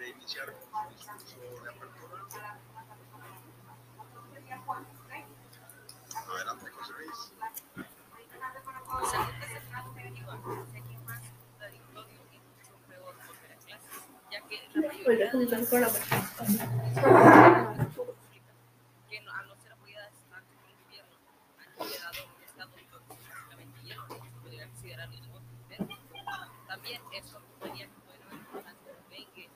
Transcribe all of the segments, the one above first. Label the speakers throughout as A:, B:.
A: quiere iniciar con su discurso de apertura. Adelante, José Luis.
B: Pues que a no, ser apoyadas tanto por el gobierno han generado un estado prácticamente lleno, se podría considerar un negocio, pero también eso acompaña que pueden haber personas que no ven que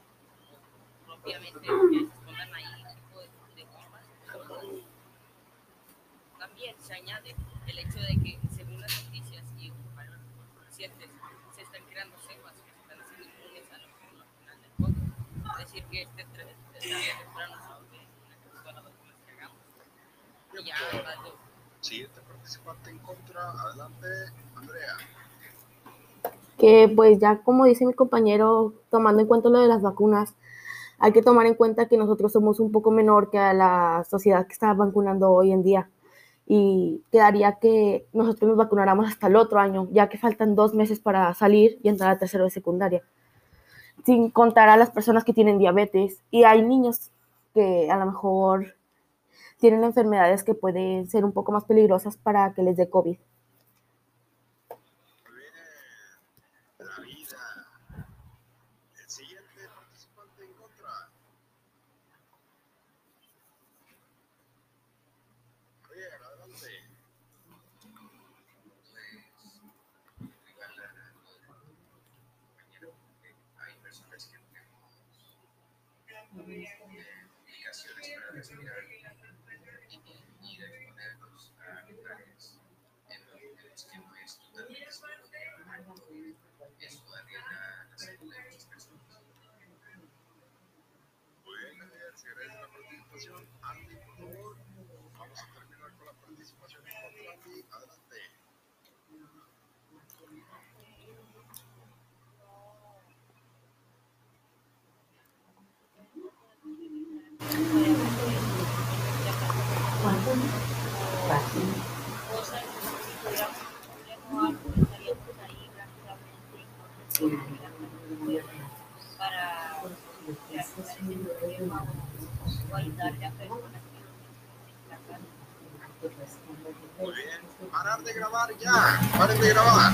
B: como propiamente que se escondan ahí tipo de, de formas. También se añade el hecho de que según las noticias y varios recientes se están creando cepas que están haciendo inmunes a la vacuna final del COVID. Es decir, que este tre- este tarde o temprano se va a volver una que todas las vacunas que hagamos. Y ya,
A: Siguiente participante en contra. Adelante, Andrea.
C: que pues ya como dice mi compañero, tomando en cuenta lo de las vacunas, hay que tomar en cuenta que nosotros somos un poco menor que a la sociedad que está vacunando hoy en día y quedaría que nosotros nos vacunáramos hasta el otro año, ya que faltan dos meses para salir y entrar a tercero de secundaria, sin contar a las personas que tienen diabetes y hay niños que a lo mejor tienen enfermedades que pueden ser un poco más peligrosas para que les dé COVID.
A: Muy bien. La vida. El siguiente participante en contra. Javier, adelante.
D: igual a lo del compañero, eh, hay personas que no tenemos obligaciones para y, exponernos a en los, que no es la de muchas personas.
A: La participación. Por. Vamos a terminar con la participación en contra. Andy, adelante.
B: cosas que si tuviéramos un problema o algo, estaríamos ahí rápidamente para reaccionar ese problema o ayudarle a personas que no tienen la casa.
A: Muy bien. Parar de grabar ya. Paren de grabar.